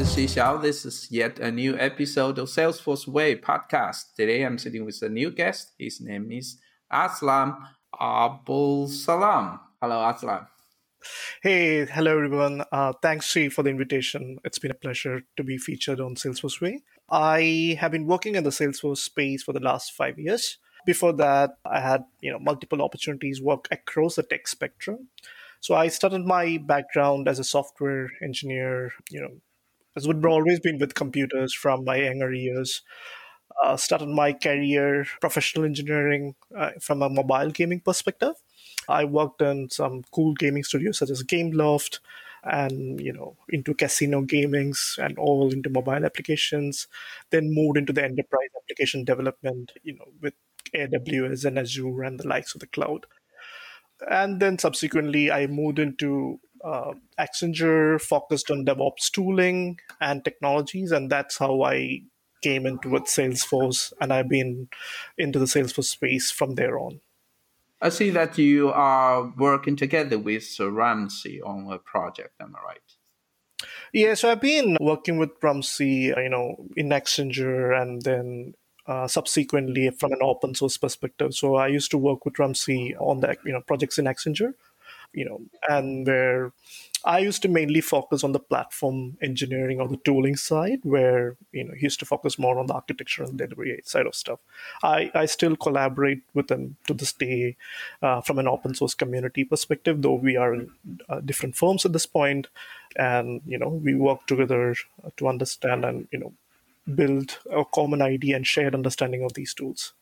this is Xiao. This is yet a new episode of Salesforce Way podcast. Today I'm sitting with a new guest. His name is Aslam Abul Salam. Hello, Azlam. Hey, hello everyone. Uh, thanks, Xi, for the invitation. It's been a pleasure to be featured on Salesforce Way. I have been working in the Salesforce space for the last five years. Before that, I had you know multiple opportunities work across the tech spectrum. So I started my background as a software engineer. You know, as would always been with computers from my younger years. Uh, started my career professional engineering uh, from a mobile gaming perspective. I worked in some cool gaming studios such as Gameloft, and you know into casino gamings and all into mobile applications. Then moved into the enterprise application development. You know with AWS and Azure and the likes of the cloud. And then subsequently, I moved into uh, Accenture, focused on DevOps tooling and technologies, and that's how I came into with Salesforce, and I've been into the Salesforce space from there on. I see that you are working together with Ramsey on a project. Am I right? Yeah, so I've been working with Ramsey, you know, in Accenture and then uh, subsequently from an open source perspective. So I used to work with Ramsey on the you know projects in Accenture, you know, and where I used to mainly focus on the platform engineering or the tooling side, where you know he used to focus more on the architecture and delivery side of stuff. I, I still collaborate with them to this day uh, from an open source community perspective, though we are in uh, different firms at this point, and you know we work together to understand and you know build a common idea and shared understanding of these tools.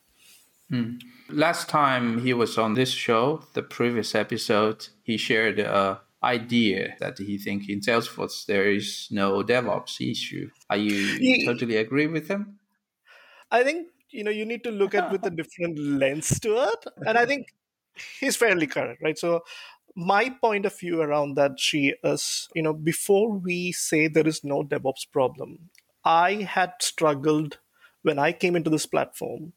Hmm. Last time he was on this show, the previous episode, he shared a idea that he think in Salesforce there is no DevOps issue. Are you he, totally agree with him? I think you know you need to look at with a different lens to it, and I think he's fairly correct, right? So my point of view around that she is you know before we say there is no devops problem I had struggled when I came into this platform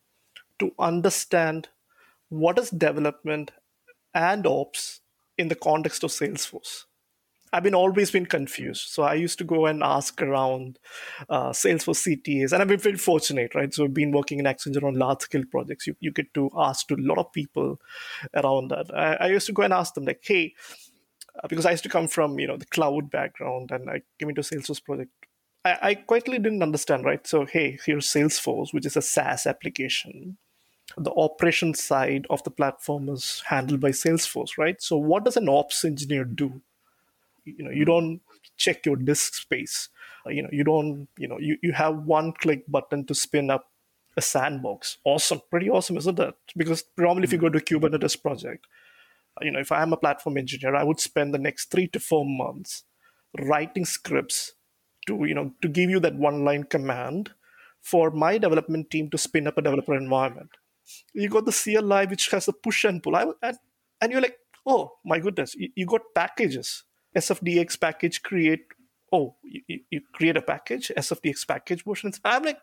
to understand what is development and ops in the context of Salesforce. I've been always been confused. So I used to go and ask around uh, Salesforce CTAs, and I've been very fortunate, right? So I've been working in Accenture on large scale projects. You, you get to ask to a lot of people around that. I, I used to go and ask them like, hey, uh, because I used to come from you know the cloud background, and I came into Salesforce project I, I quietly didn't understand, right? So, hey, here's Salesforce, which is a SaaS application. The operation side of the platform is handled by Salesforce, right? So, what does an ops engineer do? You know, you don't check your disk space. You know, you don't, you know, you, you have one click button to spin up a sandbox. Awesome, pretty awesome, isn't it? Because probably if you go to a Kubernetes project, you know, if I'm a platform engineer, I would spend the next three to four months writing scripts to you know to give you that one line command for my development team to spin up a developer environment. You got the CLI which has the push and pull, I, and and you're like, oh my goodness, you, you got packages, SFDX package create. Oh, you, you create a package, SFDX package version. I'm like,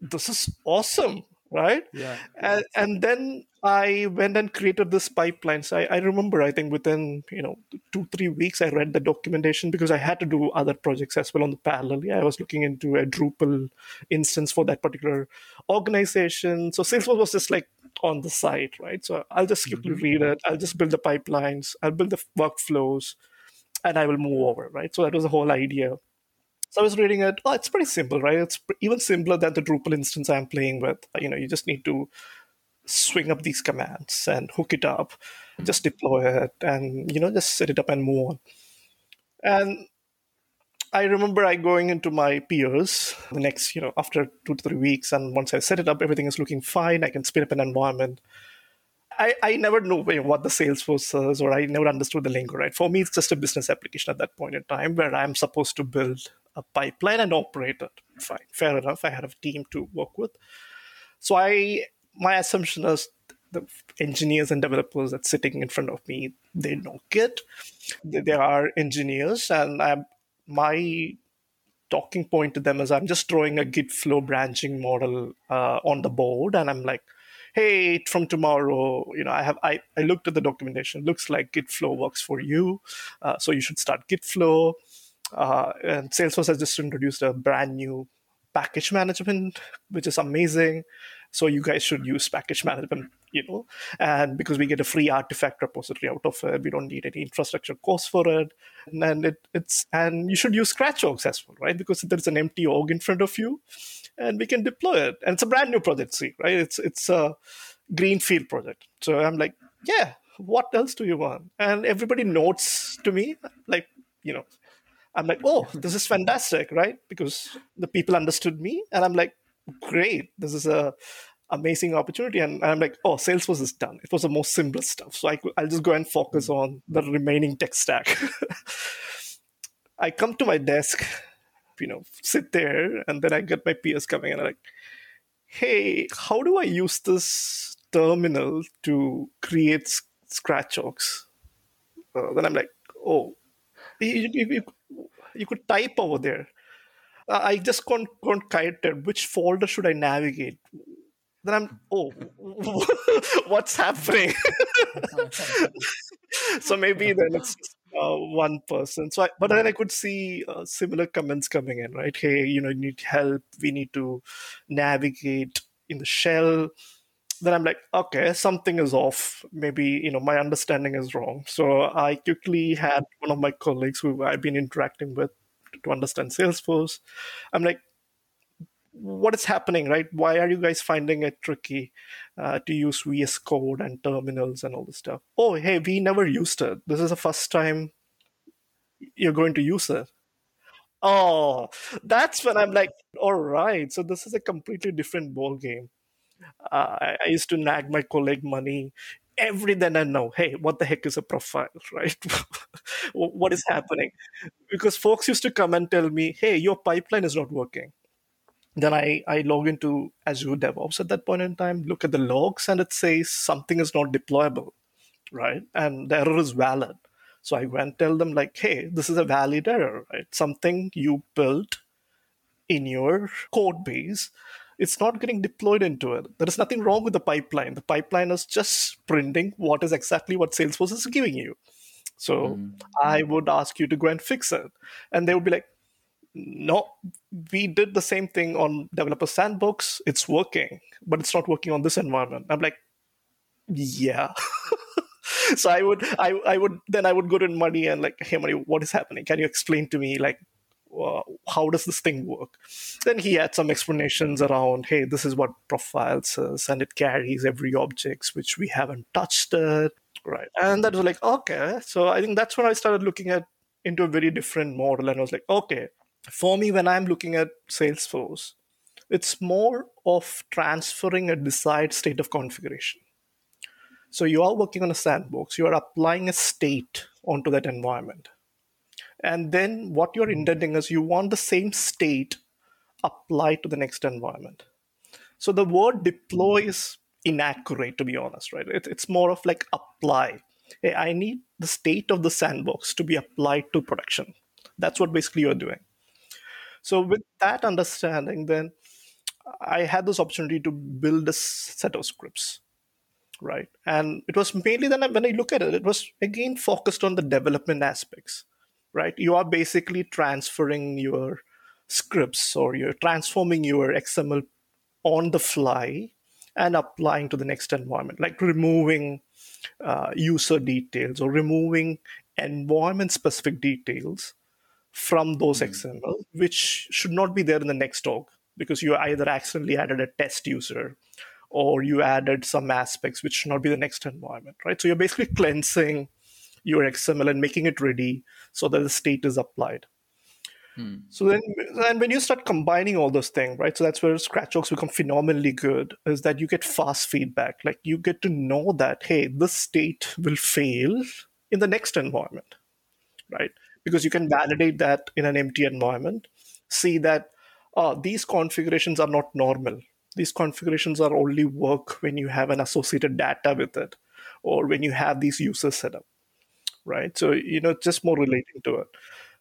this is awesome right yeah and, and then i went and created this pipeline so I, I, remember i think within you know two three weeks i read the documentation because i had to do other projects as well on the parallelly i was looking into a drupal instance for that particular organization so salesforce was just like on the side right so i'll just quickly mm-hmm. read it i'll just build the pipelines i'll build the workflows and i will move over right so that was the whole idea so I was reading it. Oh, it's pretty simple, right? It's even simpler than the Drupal instance I'm playing with. You know, you just need to swing up these commands and hook it up, just deploy it, and you know, just set it up and move on. And I remember I going into my peers the next, you know, after two to three weeks, and once I set it up, everything is looking fine. I can spin up an environment. I, I never knew what the Salesforce is, or I never understood the lingo, right? For me, it's just a business application at that point in time where I'm supposed to build a pipeline and operate it. Fine, fair enough. I had a team to work with. So I, my assumption is the engineers and developers that's sitting in front of me, they know Git. They are engineers, and I'm, my talking point to them is I'm just throwing a Git flow branching model uh, on the board, and I'm like, hey from tomorrow you know i have i, I looked at the documentation looks like git flow works for you uh, so you should start git flow Uh, and Salesforce has just introduced a brand new package management, which is amazing. So you guys should use package management, you know, and because we get a free artifact repository out of it, we don't need any infrastructure cost for it, and it, it's and you should use Scratch orgs as well, right? Because there's an empty org in front of you, and we can deploy it, and it's a brand new project, see, right? It's it's a greenfield project. So I'm like, yeah, what else do you want? And everybody notes to me, like, you know, I'm like, oh, this is fantastic, right? Because the people understood me, and I'm like, great, this is a amazing opportunity. And I'm like, oh, Salesforce is done. It was the most simplest stuff, so I, I'll just go and focus on the remaining tech stack. I come to my desk, you know, sit there, and then I get my peers coming, and I'm like, hey, how do I use this terminal to create scratch orgs? Uh, then I'm like, oh, you, you, you, you could type over there. I just can't, can't kite it. Which folder should I navigate? Then I'm, oh, what's happening? so maybe then it's uh, one person. So, I, but then I could see uh, similar comments coming in, right? Hey, you know, you need help. We need to navigate in the shell. Then I'm like, okay, something is off. Maybe you know my understanding is wrong. So I quickly had one of my colleagues who I've been interacting with to understand Salesforce. I'm like, what is happening, right? Why are you guys finding it tricky uh, to use VS Code and terminals and all this stuff? Oh, hey, we never used it. This is the first time you're going to use it. Oh, that's when I'm like, all right, so this is a completely different ball game. Uh, I, I used to nag my colleague money every then and now hey what the heck is a profile right what is happening because folks used to come and tell me hey your pipeline is not working then I, I log into Azure DevOps at that point in time, look at the logs, and it says something is not deployable, right? And the error is valid. So I go and tell them, like, hey, this is a valid error, right? Something you built in your code base, it's not getting deployed into it. There is nothing wrong with the pipeline. The pipeline is just printing what is exactly what Salesforce is giving you. So mm-hmm. I would ask you to go and fix it. And they would be like, no, we did the same thing on developer sandbox. It's working, but it's not working on this environment. I'm like, yeah. so I would, I, I would, then I would go to Money and like, hey, Money, what is happening? Can you explain to me, like, uh, how does this thing work? Then he had some explanations around, hey, this is what profiles is, and it carries every objects which we haven't touched it, right? And that was like, okay. So I think that's when I started looking at into a very different model, and I was like, okay, for me, when I'm looking at Salesforce, it's more of transferring a desired state of configuration. So you are working on a sandbox, you are applying a state onto that environment. And then what you're hmm. intending is you want the same state applied to the next environment. So the word deploy hmm. is inaccurate, to be honest, right? It, it's more of like apply. Hey, I need the state of the sandbox to be applied to production. That's what basically you're doing. So with that understanding, then I had this opportunity to build a set of scripts, right? And it was mainly then when I look at it, it was again focused on the development aspects, right? You are basically transferring your scripts or you're transforming your XML on the fly and applying to the next environment, like removing uh, user details or removing environment specific details from those mm-hmm. XML, which should not be there in the next org because you either accidentally added a test user or you added some aspects which should not be the next environment, right? So you're basically cleansing your XML and making it ready so that the state is applied. Hmm. So then, and when you start combining all those things, right? So that's where scratch orgs become phenomenally good. Is that you get fast feedback, like you get to know that hey, this state will fail in the next environment, right? because you can validate that in an empty environment, see that oh, these configurations are not normal. These configurations are only work when you have an associated data with it or when you have these users set up, right? So, you know, just more relating to it.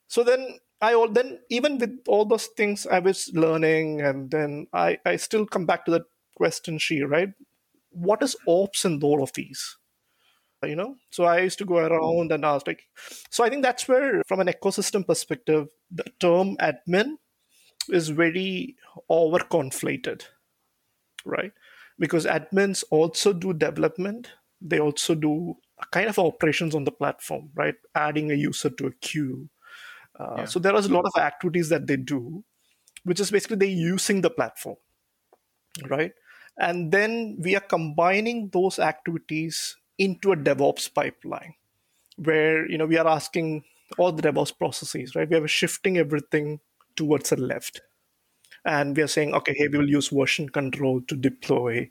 So then I all then even with all those things I was learning, and then I I still come back to that question, Xi right? What is ops in all of these? you know so i used to go around and ask like so i think that's where from an ecosystem perspective the term admin is very over conflated right because admins also do development they also do kind of operations on the platform right adding a user to a queue uh, yeah. so there is a lot of activities that they do which is basically they using the platform right and then we are combining those activities into a DevOps pipeline where you know we are asking all the DevOps processes, right? We are shifting everything towards the left. And we are saying, okay, hey, we will use version control to deploy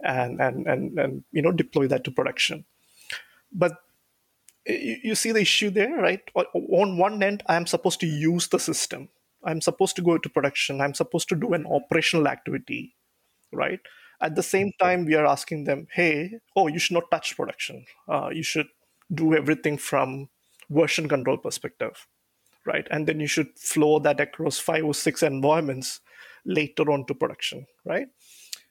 and and and, and you know deploy that to production. But you see the issue there, right? On one end, I am supposed to use the system. I'm supposed to go to production. I'm supposed to do an operational activity, right? At the same time, we are asking them, hey, oh, you should not touch production. Uh, you should do everything from version control perspective, right? And then you should flow that across five or six environments later on to production, right?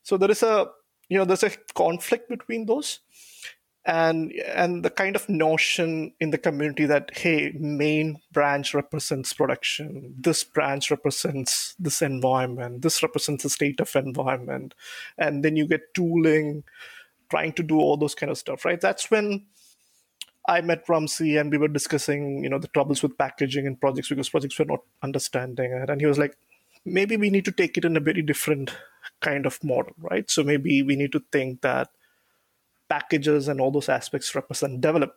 So there is a you know there's a conflict between those and and the kind of notion in the community that hey main branch represents production this branch represents this environment this represents the state of environment and then you get tooling trying to do all those kind of stuff right that's when I met Ramsey and we were discussing, you know, the troubles with packaging in projects because projects were not understanding it. And he was like, maybe we need to take it in a very different kind of model, right? So maybe we need to think that packages and all those aspects represent development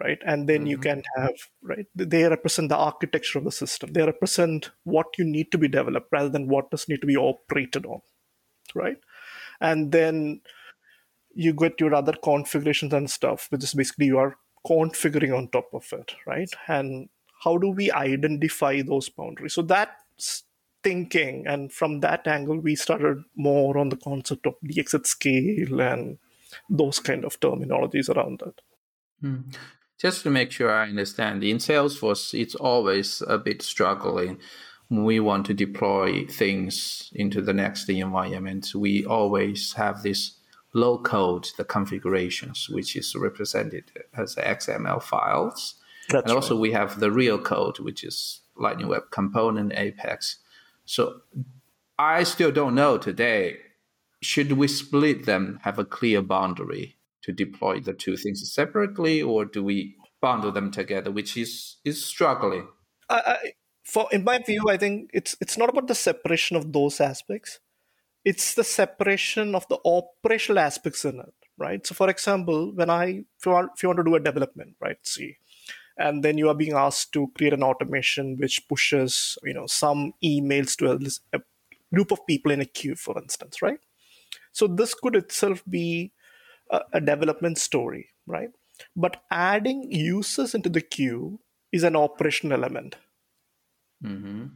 right? And then mm-hmm. you can have right they represent the architecture of the system. They represent what you need to be developed rather than what does need to be operated on right? And then you get your other configurations and stuff which is basically you are configuring on top of it right? And how do we identify those boundaries? So that's thinking and from that angle we started more on the concept of dx at scale and those kind of terminologies around that. Hmm. Just to make sure I understand, in Salesforce, it's always a bit struggling when we want to deploy things into the next environment. We always have this low code, the configurations, which is represented as XML files. That's and also right. we have the real code, which is Lightning Web Component Apex. So I still don't know today should we split them, have a clear boundary to deploy the two things separately, or do we bundle them together, which is is struggling? I, for in my view, I think it's it's not about the separation of those aspects. It's the separation of the operational aspects in it, right? So, for example, when I if you want, if you want to do a development, right? See, and then you are being asked to create an automation which pushes you know some emails to a, a group of people in a queue, for instance, right? So this could itself be a, a development story, right? But adding users into the queue is an operational element. Mm-hmm.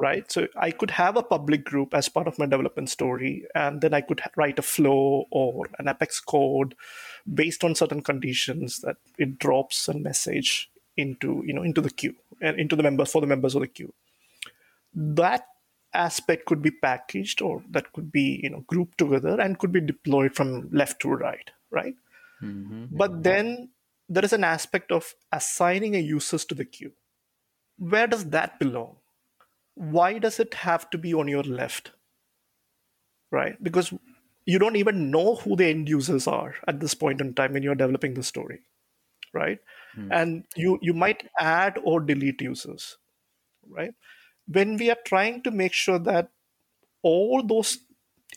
Right. So I could have a public group as part of my development story, and then I could write a flow or an Apex code based on certain conditions that it drops a message into you know into the queue and into the members for the members of the queue. That aspect could be packaged or that could be you know grouped together and could be deployed from left to right right? Mm-hmm. but then there is an aspect of assigning a users to the queue. Where does that belong? Why does it have to be on your left? Right? Because you don't even know who the end users are at this point in time when you're developing the story right? Mm. and you you might add or delete users right when we are trying to make sure that all those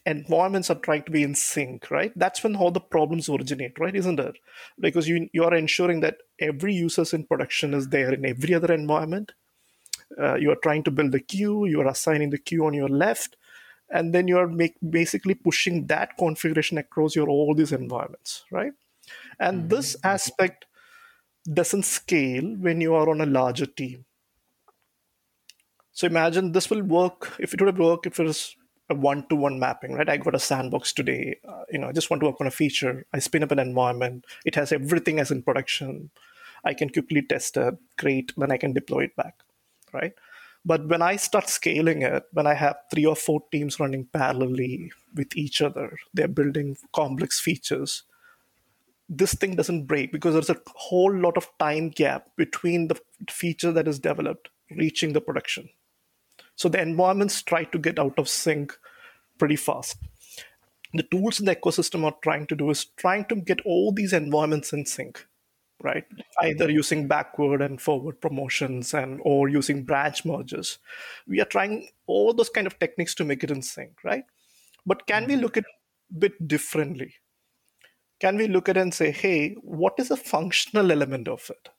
environments are trying to be in sync, right? That's when all the problems originate, right? Isn't it? Because you you are ensuring that every user's in production is there in every other environment. Uh, you are trying to build a queue. You are assigning the queue on your left, and then you are make, basically pushing that configuration across your all these environments, right? And mm-hmm. this aspect doesn't scale when you are on a larger team so imagine this will work if it would work if it was a one-to-one mapping, right? I got a sandbox today. Uh, you know, I just want to work on a feature. I spin up an environment. It has everything as in production. I can quickly test it. Great. Then I can deploy it back, right? But when I start scaling it, when I have three or four teams running parallelly with each other, they're building complex features. this thing doesn't break because there's a whole lot of time gap between the feature that is developed reaching the production. So the environments try to get out of sync pretty fast. The tools in the ecosystem are trying to do is trying to get all these environments in sync, right? Either using backward and forward promotions and or using branch merges. We are trying all those kind of techniques to make it in sync, right? But can we mm-hmm. look at a bit differently? Can we look at it and say, hey, what is a functional element of it?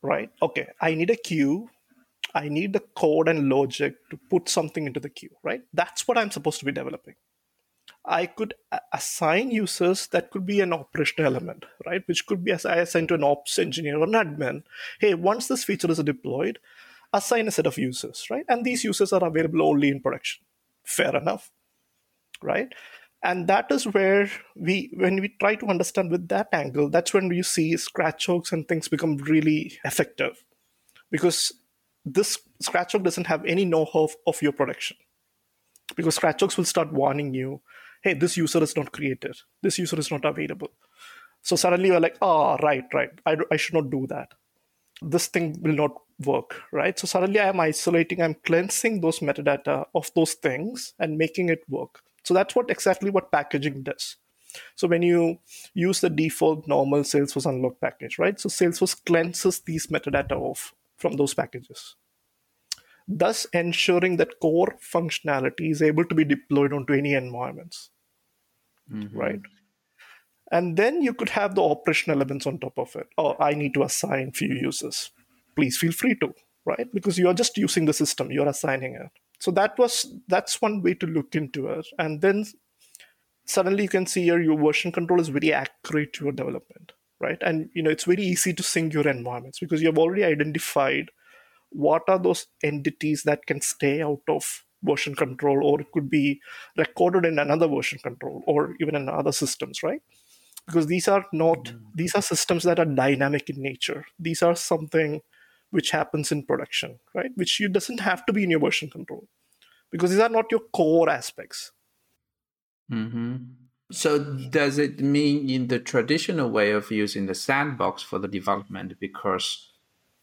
Right? Okay, I need a queue I need the code and logic to put something into the queue, right? That's what I'm supposed to be developing. I could assign users that could be an operational element, right? Which could be as assigned to an ops engineer or an admin. Hey, once this feature is deployed, assign a set of users, right? And these users are available only in production. Fair enough, right? And that is where we, when we try to understand with that angle, that's when you see scratch orgs and things become really effective. Because this scratch org doesn't have any know-how of, of your production. Because scratch orgs will start warning you hey this user is not created. This user is not available. So suddenly you're like oh right right. I, I should not do that. This thing will not work right? So suddenly i'm isolating i'm cleansing those metadata of those things and making it work. So that's what exactly what packaging does. So when you use the default normal salesforce unlock package right? So salesforce cleanses these metadata off from those packages, thus ensuring that core functionality is able to be deployed onto any environments. Mm-hmm. Right? And then you could have the operational elements on top of it. Oh, I need to assign few users. Please feel free to, right? Because you are just using the system, you're assigning it. So that was that's one way to look into it. And then suddenly you can see here your version control is very accurate to your development right? And you know it's very easy to sync your environments because you have already identified what are those entities that can stay out of version control or it could be recorded in another version control or even in other systems right? Because these are not mm-hmm. these are systems that are dynamic in nature. These are something which happens in production right? Which you doesn't have to be in your version control because these are not your core aspects. Mm-hmm. So does it mean in the traditional way of using the sandbox for the development because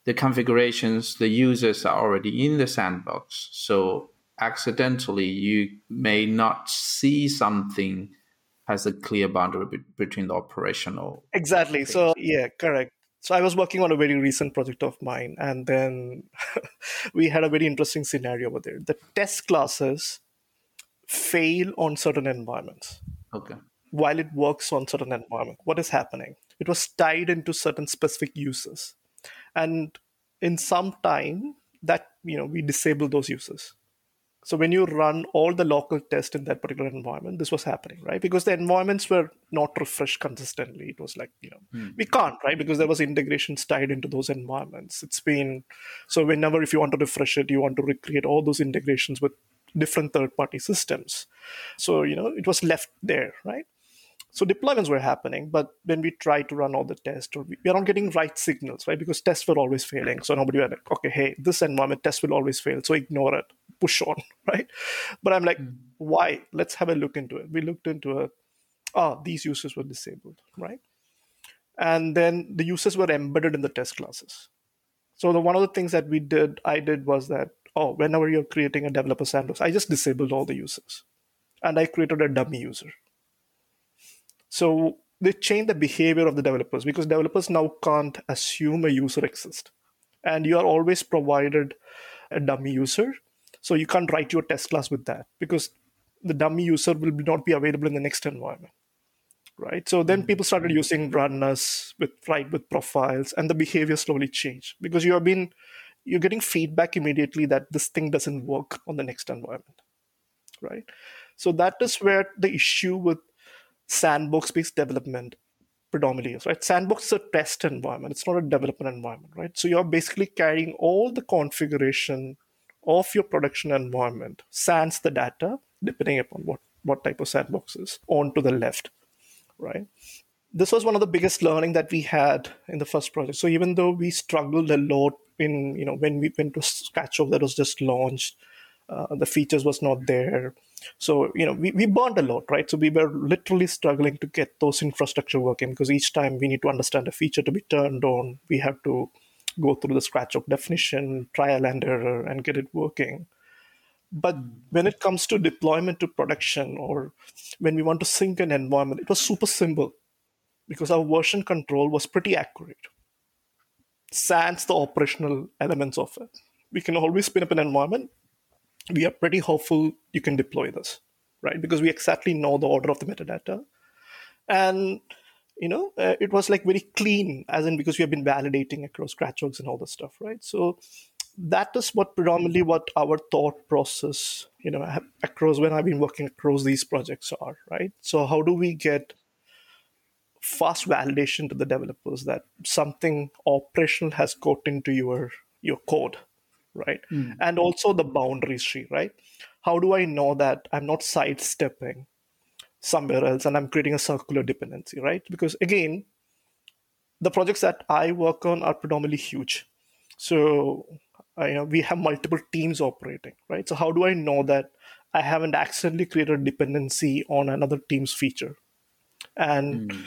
the configurations, the users are already in the sandbox. So accidentally you may not see something has a clear boundary be- between the operational. Exactly. Things. So yeah, correct. So I was working on a very recent project of mine, and then we had a very interesting scenario over there. The test classes fail on certain environments. Okay. While it works on certain environment, what is happening? It was tied into certain specific uses, and in some time that you know we disable those uses. So when you run all the local tests in that particular environment, this was happening, right? Because the environments were not refreshed consistently. It was like, you know, hmm. we can't, right? Because there was integrations tied into those environments. It's been so whenever if you want to refresh it, you want to recreate all those integrations with different third party systems. So, you know, it was left there, right? So deployments were happening, but when we tried to run all the tests, or we, we are not getting right signals, right? Because tests were always failing. So nobody were like, okay, hey, this environment test will always fail, so ignore it, push on, right? But I'm like, mm. why? Let's have a look into it. We looked into it. Oh, these users were disabled, right? And then the users were embedded in the test classes. So the one of the things that we did, I did was that oh, whenever you're creating a developer sandbox, I just disabled all the users and I created a dummy user. So they changed the behavior of the developers because developers now can't assume a user exists. And you are always provided a dummy user. So you can't write your test class with that because the dummy user will not be available in the next environment. Right. So then mm-hmm. people started using runners with right with profiles and the behavior slowly changed because you have been you're getting feedback immediately that this thing doesn't work on the next environment right? So that is where the issue with sandbox based development predominantly is right? Sandbox is a test environment. It's not a development environment right? So you're basically carrying all the configuration of your production environment sans the data depending upon what what type of sandbox is onto the left right? This was one of the biggest learning that we had in the first project. So even though we struggled a lot in you know when we went to Scratch up that was just launched uh, the features was not there. So, you know, we, we burned a lot, right? So we were literally struggling to get those infrastructure working because each time we need to understand a feature to be turned on, we have to go through the scratch org definition, trial and error, and get it working. But when it comes to deployment to production or when we want to sync an environment, it was super simple because our version control was pretty accurate. Sans the operational elements of it. We can always spin up an environment. We are pretty hopeful you can deploy this, right? Because we exactly know the order of the metadata. And you know, uh, it was like very clean, as in because we have been validating across scratch orgs and all this stuff, right? So that is what predominantly what our thought process, you know, across when I've been working across these projects are, right? So how do we get fast validation to the developers that something operational has got into your your code right? Mm. and also the boundaries tree right? How do i know that i'm not sidestepping somewhere else and i'm creating a circular dependency right? Because again the projects that i work on are predominantly huge. So uh, you know we have multiple teams operating right? So how do i know that i haven't accidentally created a dependency on another team's feature? And mm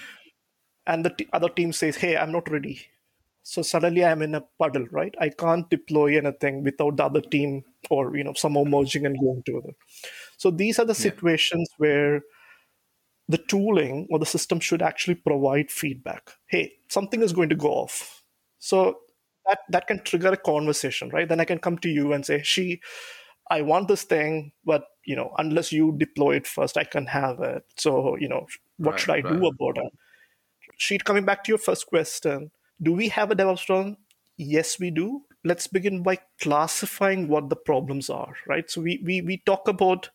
and the t- other team says, "Hey, I'm not ready." So suddenly I'm in a puddle, right? I can't deploy anything without the other team or you know somehow merging and going together. So these are the yeah. situations where the tooling or the system should actually provide feedback. Hey, something is going to go off. So that that can trigger a conversation, right? Then I can come to you and say, "Xi, I want this thing, but you know, unless you deploy it first, I can have it. So you know, what right, should I right. do about it?" Xi, coming back to your first question, do we have a DevOps problem? Yes, we do. Let's begin by classifying what the problems are, right? So we we we talk about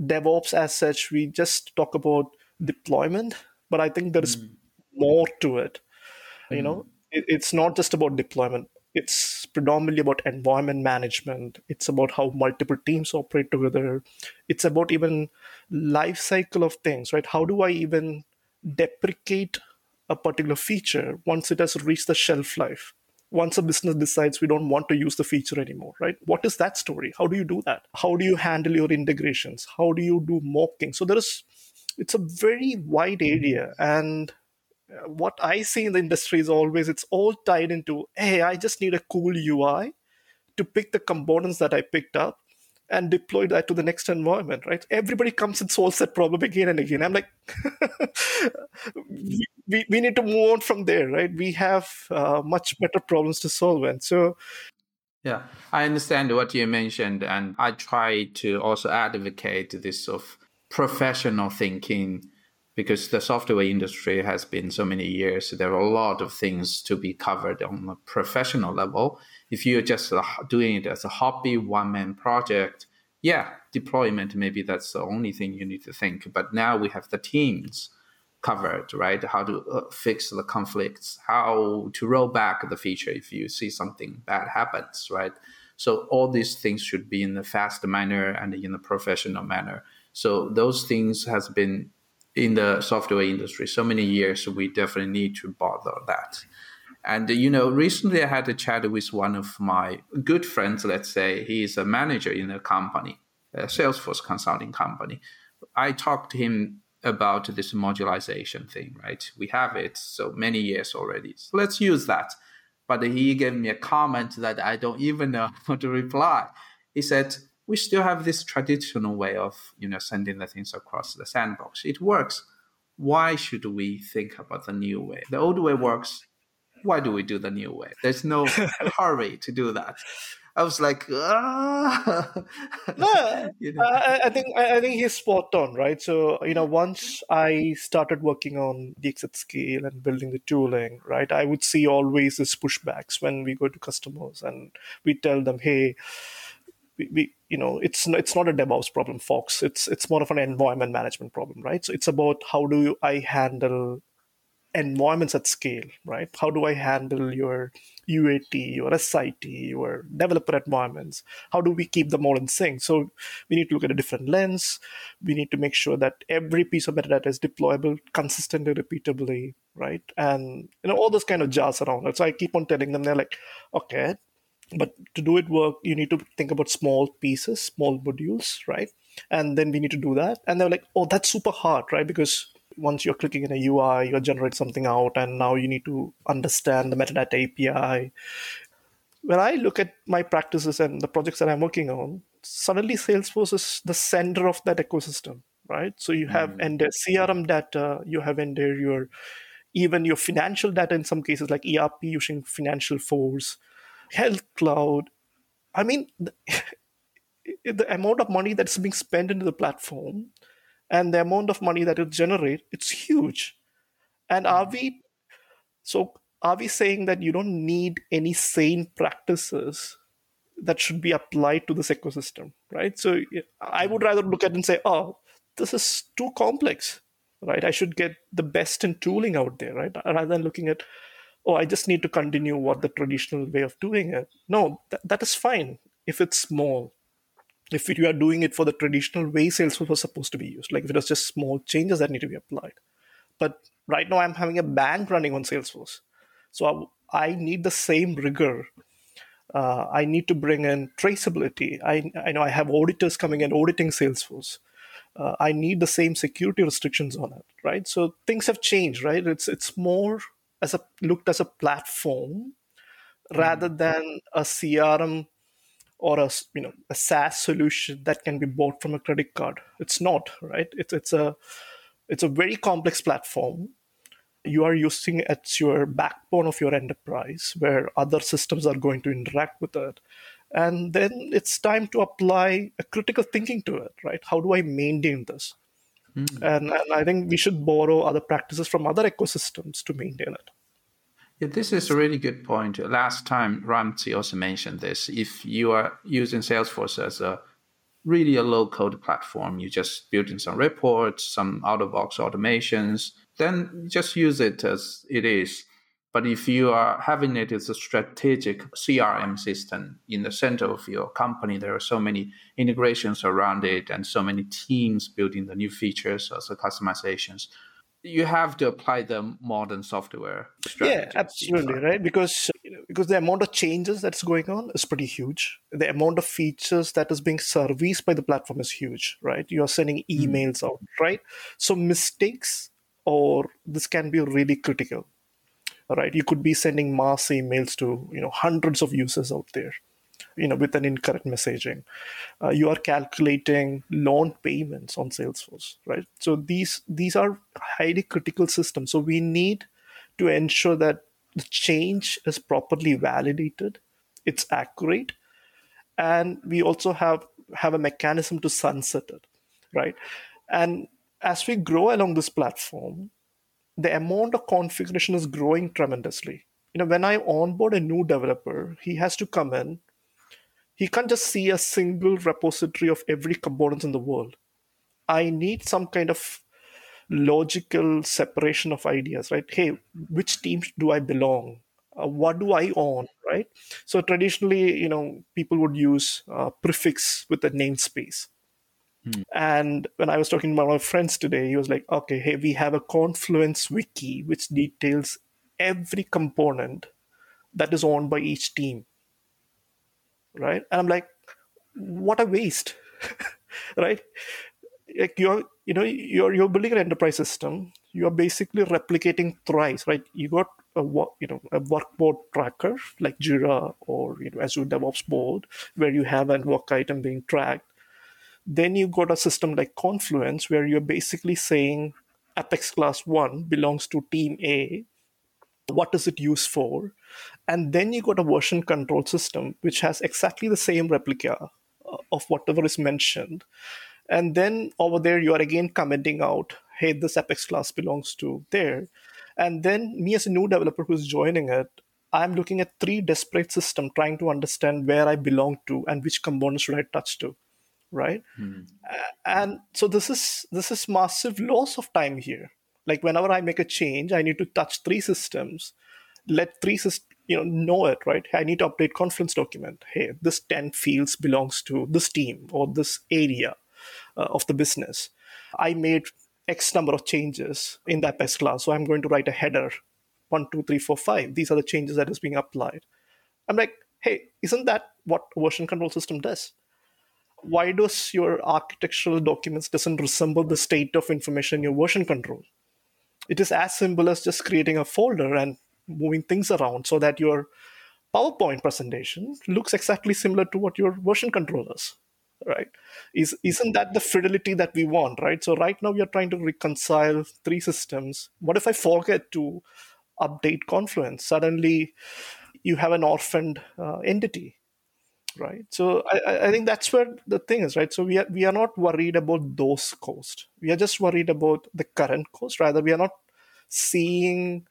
DevOps as such. We just talk about deployment, but I think there is mm. more to it. Mm. You know, hmm. it, it's not just about deployment. It's predominantly about environment management. It's about how multiple teams operate together. It's about even life cycle of things, right? How do I even deprecate a particular feature once it has reached the shelf life. Once a business decides we don't want to use the feature anymore right? What is that story? How do you do that? How do you handle your integrations? How do you do mocking? So there is it's a very wide area. And uh, what i see in the industry is always it's all tied into hey i just need a cool ui to pick the components that i picked up and deploy that to the next environment, right? Everybody comes and solves that problem again and again. I'm like, we, we, need to move on from there, right? We have uh, much better problems to solve. And so, yeah, I understand what you mentioned. And I try to also advocate this of professional thinking because the software industry has been so many years. There are a lot of things to be covered on a professional level if you're just uh, doing it as a hobby one man project, yeah, deployment maybe that's the only thing you need to think. But now we have the teams covered, right? How to uh, fix the conflicts, how to roll back the feature if you see something bad happens, right? So all these things should be in a fast manner and in a professional manner. So those things has been in the software industry so many years. We definitely need to bother that. And you know, recently I had a chat with one of my good friends. Let's say he is a manager in a company, a Salesforce consulting company. I talked to him about this modularization thing. Right, we have it so many years already. So let's use that. But he gave me a comment that I don't even know how to reply. He said, "We still have this traditional way of you know sending the things across the sandbox. It works. Why should we think about the new way? The old way works." why do we do the new way? There's no hurry to do that. I was like, ah. no, you know? I, I, think I think he's spot on, right? So you know, once I started working on the exit scale and building the tooling, right, I would see always these pushbacks when we go to customers and we tell them, hey. We, we, you know it's it's not a DevOps problem, Fox. It's it's more of an environment management problem, right? So it's about how do I handle environments at scale, right? How do I handle your UAT, your SIT, your developer environments? How do we keep them all in sync? So we need to look at a different lens. We need to make sure that every piece of metadata is deployable consistently, repeatably, right? And you know all those kind of jars around it. So I keep on telling them they're like, okay, but to do it work you need to think about small pieces small modules right? And then we need to do that. And they're like oh that's super hard right? Because once you're clicking in a ui you generate something out and now you need to understand the metadata api when i look at my practices and the projects that i'm working on suddenly salesforce is the center of that ecosystem right? So you have mm. and crm data you have in there your even your financial data in some cases like erp using FinancialForce health cloud. I mean the, the amount of money that's being spent into the platform and the amount of money that it generates, it's huge. And are mm. we so are we saying that you don't need any sane practices that should be applied to this ecosystem right? So i would rather look at it and say oh this is too complex right? I should get the best in tooling out there right? Rather than looking at oh, I just need to continue what the traditional way of doing it. No, that, that is fine if it's small. If you are doing it for the traditional way Salesforce was supposed to be used, like if it was just small changes that need to be applied. But right now, I'm having a bank running on Salesforce. So I, I need the same rigor. Uh, I need to bring in traceability. I, I know I have auditors coming and auditing Salesforce. Uh, I need the same security restrictions on it, right? So things have changed, right? It's it's more as a looked as a platform mm. rather than a crm or a you know a saas solution that can be bought from a credit card. It's not right? It's it's a it's a very complex platform. You are using as your backbone of your enterprise where other systems are going to interact with it. And then it's time to apply a critical thinking to it right? How do i maintain this Mm. And, and I think we should borrow other practices from other ecosystems to maintain it. Yeah, this is a really good point. Last time, Ramsey also mentioned this. If you are using Salesforce as a really a low code platform, you just build in some reports, some out of box automations, then just use it as it is. But if you are having it as a strategic CRM system in the center of your company, there are so many integrations around it and so many teams building the new features, or the customizations. You have to apply the modern software. Yeah, absolutely, right? Because because the amount of changes that's going on is pretty huge. The amount of features that is being serviced by the platform is huge, right? You are sending hmm. emails mm. out, right? So mistakes or this can be really critical right? You could be sending mass emails to you know hundreds of users out there you know with an incorrect messaging. Uh, you are calculating loan payments on salesforce right? So these these are highly critical systems. So we need to ensure that the change is properly validated it's accurate and we also have have a mechanism to sunset it right? And as we grow along this platform the amount of configuration is growing tremendously. You know, when I onboard a new developer, he has to come in. He can't just see a single repository of every component in the world. I need some kind of logical separation of ideas, right? Hey, which team do I belong? Uh, what do I own, right? So traditionally, you know, people would use uh, prefix with a namespace. Hmm. And when I was talking to my friends today, he was like, okay, hey, we have a Confluence wiki which details every component that is owned by each team. Right? And I'm like, what a waste. right? Like you're, you know, you're you're building an enterprise system. You are basically replicating thrice, right? You got a you know a workboard tracker like Jira or you know Azure DevOps board where you have a work item being tracked then you got a system like Confluence where you're basically saying Apex class 1 belongs to team A. What is it used for? And then you got a version control system which has exactly the same replica uh, of whatever is mentioned. And then over there, you are again commenting out, hey, this Apex class belongs to there. And then me as a new developer who's joining it, I'm looking at three disparate systems trying to understand where I belong to and which components should I touch to right? Mm. and so this is this is massive loss of time here. Like whenever i make a change i need to touch three systems let three systems you know know it right? I need to update Confluence document. Hey this 10 fields belongs to this team or this area uh, of the business. I made x number of changes in that best class so i'm going to write a header one two three four five. These are the changes that is being applied. I'm like hey, isn't that what version control system does? Why does your architectural documents doesn't resemble the state of information in your version control? It is as simple as just creating a folder and moving things around so that your PowerPoint presentation looks exactly similar to what your version control is right? Is isn't that the fidelity that we want right? So right now we are trying to reconcile three systems. What if i forget to update confluence? Suddenly you have an orphaned uh, entity right. So I, I think that's where the thing is right? So we are we are not worried about those costs we are just worried about the current cost. Rather we are not seeing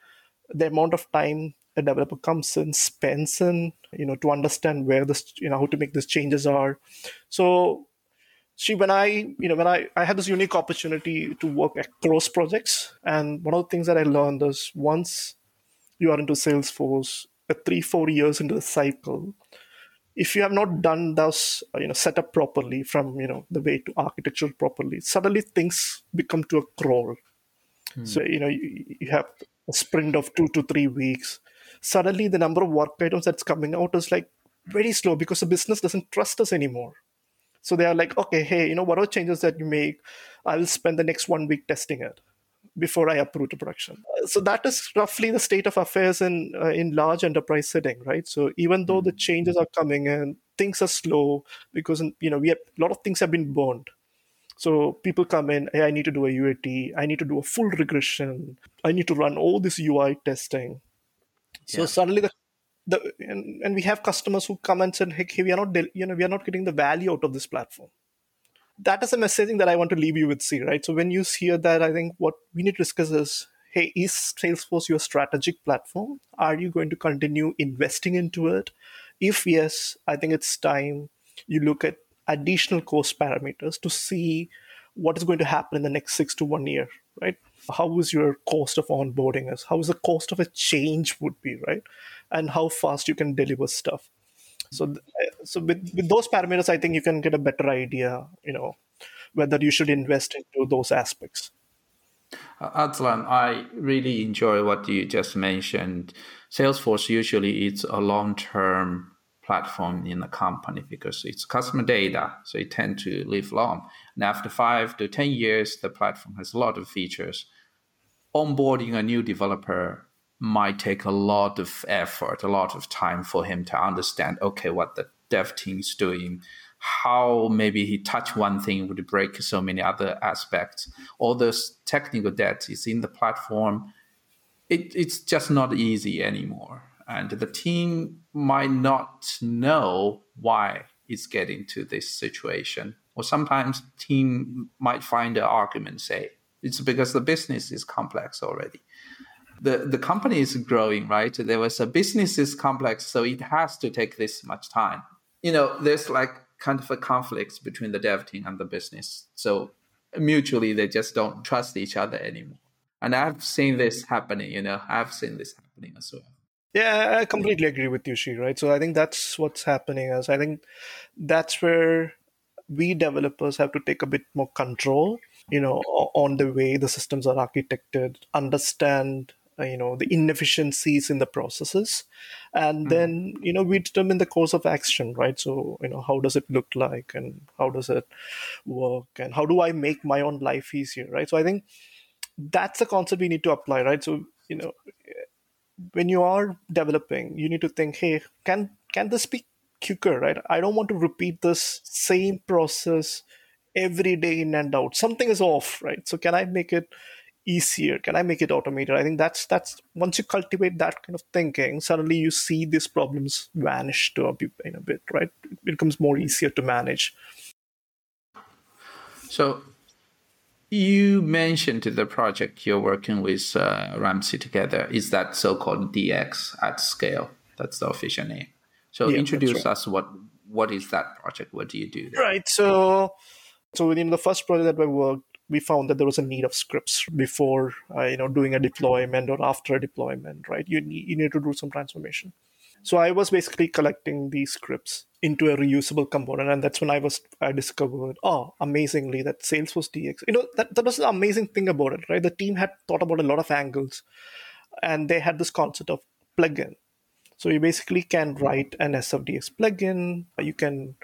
the amount of time a developer comes in spends in you know to understand where this you know how to make these changes are. So see when i you know when i i had this unique opportunity to work across projects and one of the things that i learned is once you are into salesforce three four years into the cycle if you have not done those you know set up properly from you know the way to architecture properly suddenly things become to a crawl hmm. so you know you, you have a sprint of two to three weeks suddenly the number of work items that's coming out is like very slow because the business doesn't trust us anymore. So they are like, okay, hey, you know, whatever changes that you make, I'll spend the next one week testing it before I approve to production. So that is roughly the state of affairs in uh, in large enterprise setting, right? So even though the changes are coming and things are slow because you know we have a lot of things have been burned. So people come in, hey, I need to do a UAT, I need to do a full regression, I need to run all this UI testing. So yeah. suddenly the the and, and we have customers who come and say, hey, we are not you know we are not getting the value out of this platform. That is a messaging that I want to leave you with, see, right? So when you hear that, I think what we need to discuss is hey, is Salesforce your strategic platform? Are you going to continue investing into it? If yes, I think it's time you look at additional cost parameters to see what is going to happen in the next six to one year, right? how is your cost of onboarding is how is the cost of a change would be right and how fast you can deliver stuff so so with, with those parameters i think you can get a better idea you know whether you should invest into those aspects uh, Azlam, I really enjoy what you just mentioned. Salesforce usually is a long-term platform in a company because it's customer data, so it tend to live long. And after five to 10 years, the platform has a lot of features. Onboarding a new developer might take a lot of effort, a lot of time for him to understand, okay, what the dev team is doing, how maybe he touch one thing would break so many other aspects. All this technical debt is in the platform. It, it's just not easy anymore. And the team might not know why it's getting to this situation or sometimes team might find an argument say it's because the business is complex already the the company is growing right? There was a business is complex so it has to take this much time. You know there's like kind of a conflict between the dev team and the business. So mutually they just don't trust each other anymore. And i've seen this happening you know i've seen this happening as well. Yeah i completely agree with you Xi right? So i think that's what's happening as i think that's where we developers have to take a bit more control you know on the way the systems are architected understand you know the inefficiencies in the processes and mm. then you know we determine the course of action right so you know how does it look like and how does it work and how do i make my own life easier right so i think that's the concept we need to apply right so you know when you are developing you need to think hey can can this be quicker, right? I don't want to repeat this same process every day in and out. Something is off, right? So can I make it easier? Can I make it automated? I think that's that's once you cultivate that kind of thinking, suddenly you see these problems vanish to a bit, in a bit, right? It becomes more easier to manage. So you mentioned the project you're working with uh, Ramzi together. Is that so-called DX at scale? That's the official name. So yeah, introduce right. us what what is that project? What do you do? There? Right. So so within the first project that we worked, we found that there was a need of scripts before uh, you know doing a deployment or after a deployment. Right. You need, you need to do some transformation. So I was basically collecting these scripts into a reusable component, and that's when I was I discovered, oh, amazingly, that Salesforce DX. You know, that, that was the amazing thing about it, right? The team had thought about a lot of angles, and they had this concept of plugin. So you basically can write an SFDX plugin. You can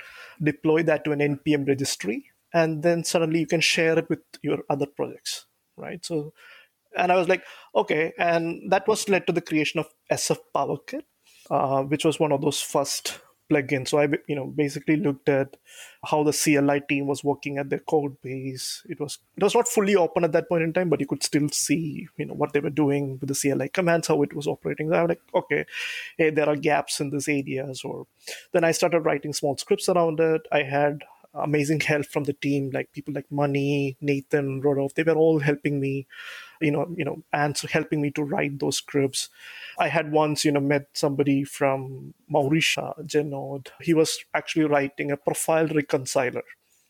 deploy that to an npm registry, and then suddenly you can share it with your other projects, right? So, and I was like, okay, and that was led to the creation of SF PowerKit, uh, which was one of those first plugins So I, you know, basically looked at how the CLI team was working at their code base. It was it was not fully open at that point in time, but you could still see, you know, what they were doing with the CLI commands, how it was operating. So I was like, okay, hey, there are gaps in these areas. Or then I started writing small scripts around it. I had amazing help from the team, like people like Money, Nathan, Rodolph. They were all helping me, you know, you know, and so helping me to write those scripts. I had once, you know, met somebody from Mauritia, Genode. He was actually writing a profile reconciler.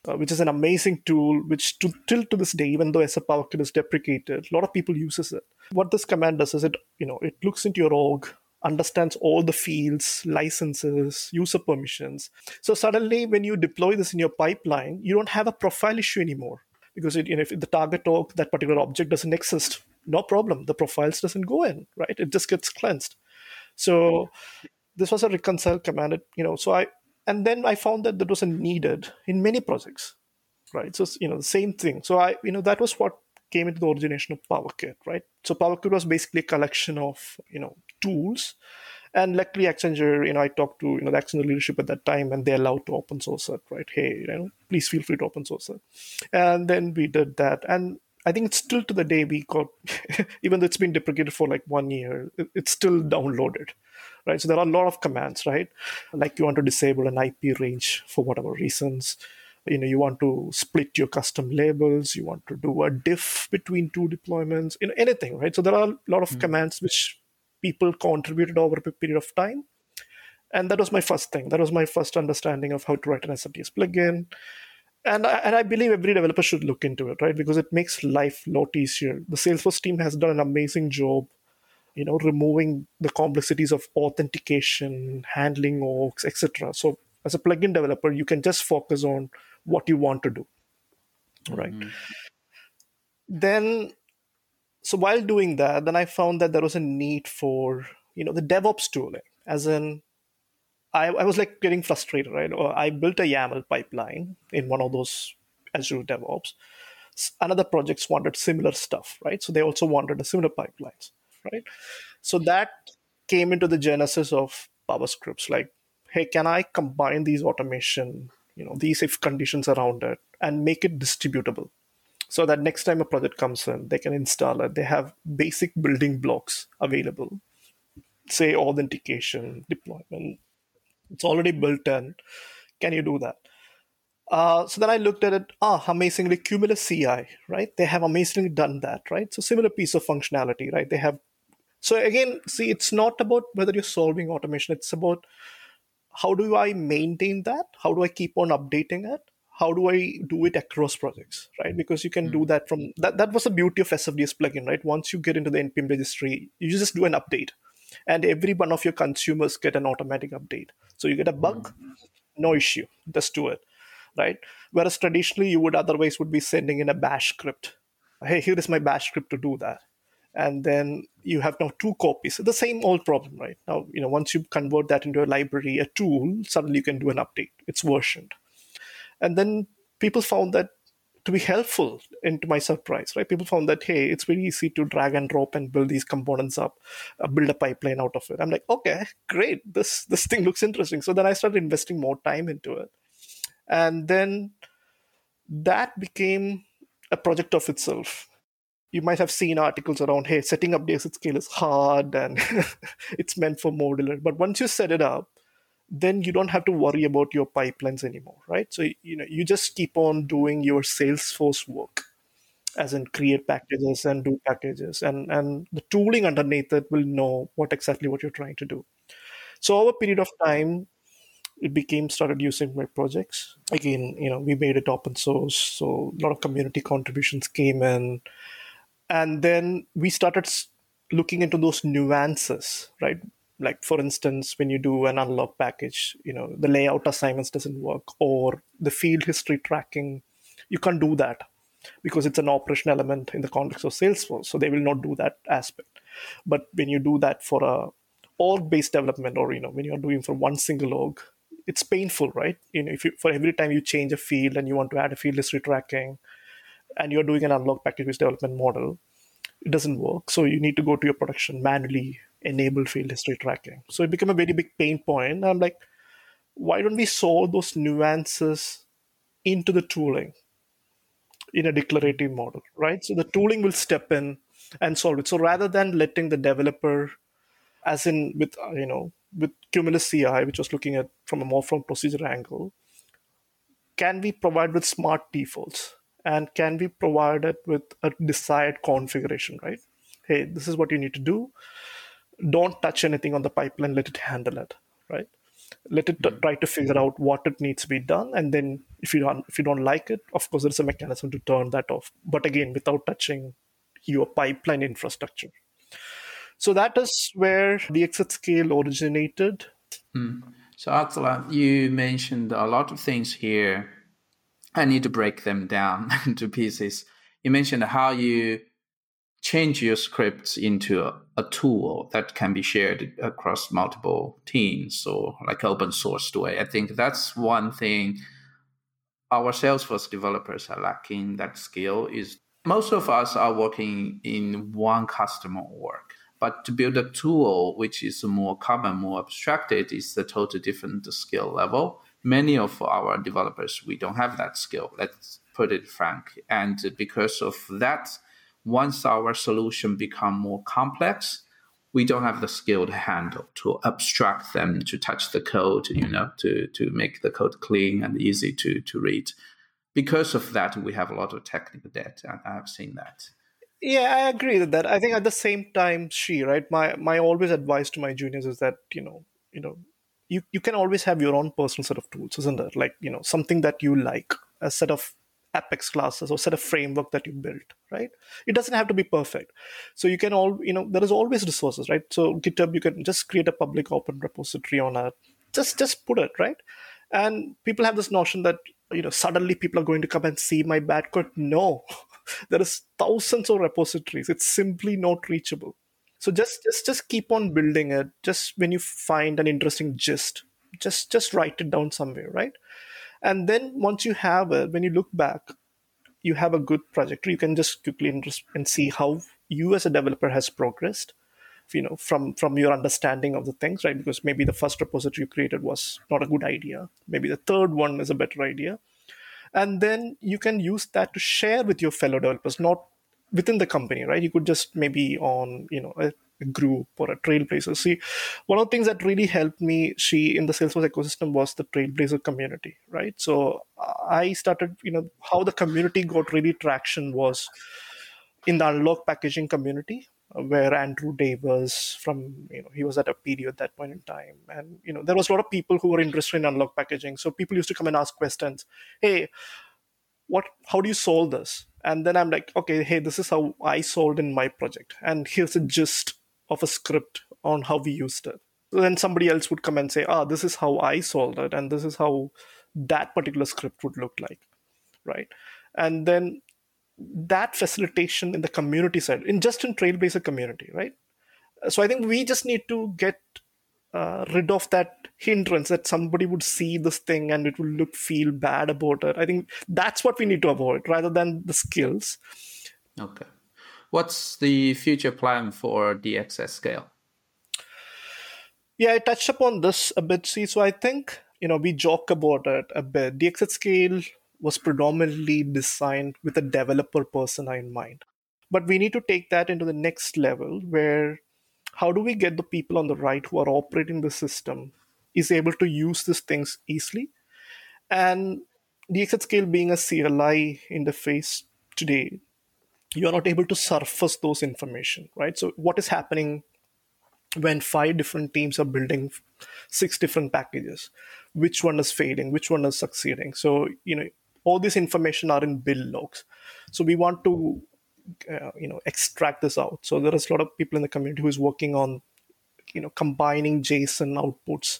Uh, which is an amazing tool which to, till to this day even though PowerKit is deprecated a lot of people uses it what this command does is it you know it looks into your org understands all the fields, licenses, user permissions. So suddenly, when you deploy this in your pipeline, you don't have a profile issue anymore because it, you know, if the target org, that particular object doesn't exist, no problem. The profiles doesn't go in, right? It just gets cleansed. So this was a reconcile command. You know, so I and then I found that that wasn't needed in many projects, right? So you know, the same thing. So I, you know, that was what came into the origination of PowerKit, right? So PowerKit was basically a collection of you know tools. And luckily, Accenture, you know, I talked to you know the Accenture leadership at that time, and they allowed to open source it, right? Hey, you know, please feel free to open source it. And then we did that, and I think it's still to the day we got, even though it's been deprecated for like one year, it's still downloaded, right? So there are a lot of commands, right? Like you want to disable an IP range for whatever reasons you know you want to split your custom labels you want to do a diff between two deployments you know anything right so there are a lot of mm-hmm. commands which people contributed over a period of time. And that was my first thing. That was my first understanding of how to write an SFDX plugin. And I, and I believe every developer should look into it right? Because it makes life a lot easier. The salesforce team has done an amazing job you know removing the complexities of authentication handling orgs etc so as a plugin developer you can just focus on what you want to do right? Mm-hmm. then so while doing that then i found that there was a need for you know the devops tooling as in I, I was like getting frustrated right? I built a yaml pipeline in one of those azure devops. Another projects wanted similar stuff right? So they also wanted a similar pipelines right? So that came into the genesis of power scripts like hey can i combine these automation you know these if conditions around it and make it distributable so that next time a project comes in they can install it they have basic building blocks available say authentication deployment it's already built in can you do that uh, so then I looked at it. Ah, amazingly, Cumulus CI, right? They have amazingly done that, right? So similar piece of functionality, right? They have. So again, see, it's not about whether you're solving automation. It's about how do I maintain that? How do I keep on updating it? How do I do it across projects, right? Because you can mm-hmm. do hmm. that from that. That was the beauty of SFDX plugin, right? Once you get into the npm registry, you just do an update, and every one of your consumers get an automatic update. So you get a bug, mm-hmm. no issue, just do it, right? Whereas traditionally you would otherwise would be sending in a bash script. Hey, here is my bash script to do that and then you have now two copies. The same old problem, right? Now, you know, once you convert that into a library, a tool, suddenly you can do an update. It's versioned. And then people found that to be helpful, and to my surprise, right? People found that, hey, it's very easy to drag and drop and build these components up, uh, build a pipeline out of it. I'm like, okay, great. This this thing looks interesting. So then I started investing more time into it. And then that became a project of itself you might have seen articles around hey setting up at scale is hard and it's meant for modular but once you set it up then you don't have to worry about your pipelines anymore right? So you know you just keep on doing your salesforce work as in create packages and do packages and and the tooling underneath it will know what exactly what you're trying to do. So over a period of time it became started using my projects. Again you know we made it open source so a lot of community contributions came in. And then we started looking into those nuances right like for instance when you do an unlock package you know the layout assignments doesn't work or the field history tracking you can't do that because it's an operation element in the context of salesforce so they will not do that aspect. But when you do that for a org based development or you know when you're doing for one single org it's painful right? You know if you for every time you change a field and you want to add a field history tracking and you're doing an unlock package based development model it doesn't work. So you need to go to your production manually enable field history tracking. So it became a very big pain point. I'm like why don't we solve those nuances into the tooling in a declarative model right? So the tooling will step in and solve it. So rather than letting the developer as in with uh, you know with Cumulus CI, which was looking at from a more from procedure angle, can we provide with smart defaults? And can we provide it with a desired configuration, right? Hey, this is what you need to do. Don't touch anything on the pipeline. Let it handle it, right? Let it mm-hmm. try to figure out what it needs to be done, and then if you don't if you don't like it, of course there's a mechanism to turn that off. But again, without touching your pipeline infrastructure. So that is where the exit scale originated. Mm. So Attila, you mentioned a lot of things here. I need to break them down into pieces. You mentioned how you change your scripts into a, a, tool that can be shared across multiple teams or like open source way. I think that's one thing our Salesforce developers are lacking that skill is most of us are working in one customer org. But to build a tool which is more common, more abstracted, is a totally different skill level. Many of our developers, we don't have that skill. Let's put it frank. And because of that, once our solution become more complex, we don't have the skill to handle to abstract them to touch the code you know to to make the code clean and easy to to read because of that we have a lot of technical debt and i've seen that yeah, I agree with that. I think at the same time, Xi right. My my always advice to my juniors is that you know you know you you can always have your own personal set of tools, isn't there? Like you know something that you like, a set of Apex classes or set of framework that you built, right? It doesn't have to be perfect. So you can all you know there is always resources, right? So GitHub, you can just create a public open repository on a Just just put it right. And people have this notion that you know suddenly people are going to come and see my bad code. No. there is thousands of repositories it's simply not reachable so just just just keep on building it just when you find an interesting gist just just write it down somewhere right and then once you have when you look back you have a good project you can just quickly and see how you as a developer has progressed you know from from your understanding of the things right? Because maybe the first repository you created was not a good idea. Maybe the third one is a better idea. And then you can use that to share with your fellow developers not within the company right? You could just maybe on you know a group or a trailblazer see one of the things that really helped me Xi in the salesforce ecosystem was the trailblazer community right so i started you know how the community got really traction was in the unlock packaging community uh, where Andrew Davis from you know he was at a PDO at that point in time, and you know there was a lot of people who were interested in unlock packaging. So people used to come and ask questions. Hey, what? How do you solve this? And then I'm like, okay, hey, this is how I solved in my project, and here's a gist of a script on how we used it. Then somebody else would come and say, ah, this is how I solved it, and this is how that particular script would look like, right? And then that facilitation in the community side, in just in Trailblazer community, right? So I think we just need to get uh, rid of that hindrance that somebody would see this thing and it will look feel bad about it. I think that's what we need to avoid rather than the skills. Okay. What's the future plan for DX scale? Yeah, I touched upon this a bit. See, so I think you know we joke about it a bit. DX scale was predominantly designed with a developer persona in mind. But we need to take that into the next level where how do we get the people on the right who are operating the system is able to use these things easily? And DX scale being a CLI interface today, you are not able to surface those information, right? So what is happening when five different teams are building six different packages? Which one is failing? Which one is succeeding? So, you know, all this information are in build logs so we want to uh, you know extract this out so there is a lot of people in the community who is working on you know combining json outputs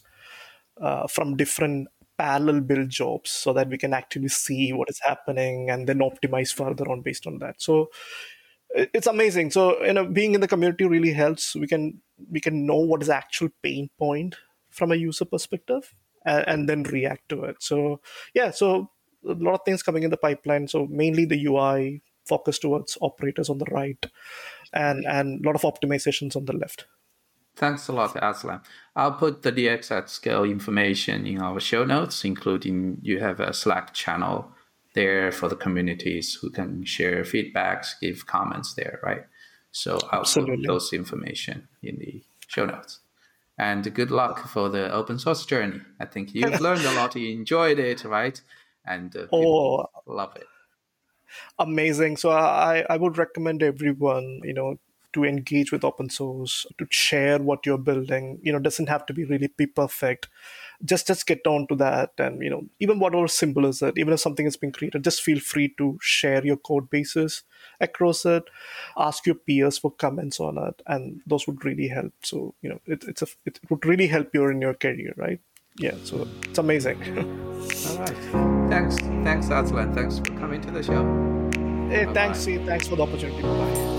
uh, from different parallel build jobs so that we can actually see what is happening and then optimize further on based on that so it's amazing. So you know, being in the community really helps. We can we can know what is actual pain point from a user perspective, and, and then react to it. So yeah, so a lot of things coming in the pipeline. So mainly the UI focus towards operators on the right, and and a lot of optimizations on the left. Thanks a lot, Azlam. I'll put the DX at scale information in our show notes, including you have a Slack channel there for the communities who can share feedbacks, give comments there, right? So I'll Absolutely. put those information in the show notes. And good luck for the open source journey. I think you've learned a lot, you enjoyed it, right? And uh, oh, love it. Amazing. So I, I would recommend everyone, you know, to engage with open source, to share what you're building. You know, doesn't have to be really be perfect. Just just get on to that, and you know, even whatever symbol is it, even if something has been created, just feel free to share your code bases across it. Ask your peers for comments on it, and those would really help. So you know, it, it's a it would really help you in your career, right? Yeah, so it's amazing. All right. Thanks, thanks, Aslan. Thanks for coming to the show. Hey, thanks, see, thanks for the opportunity. Bye.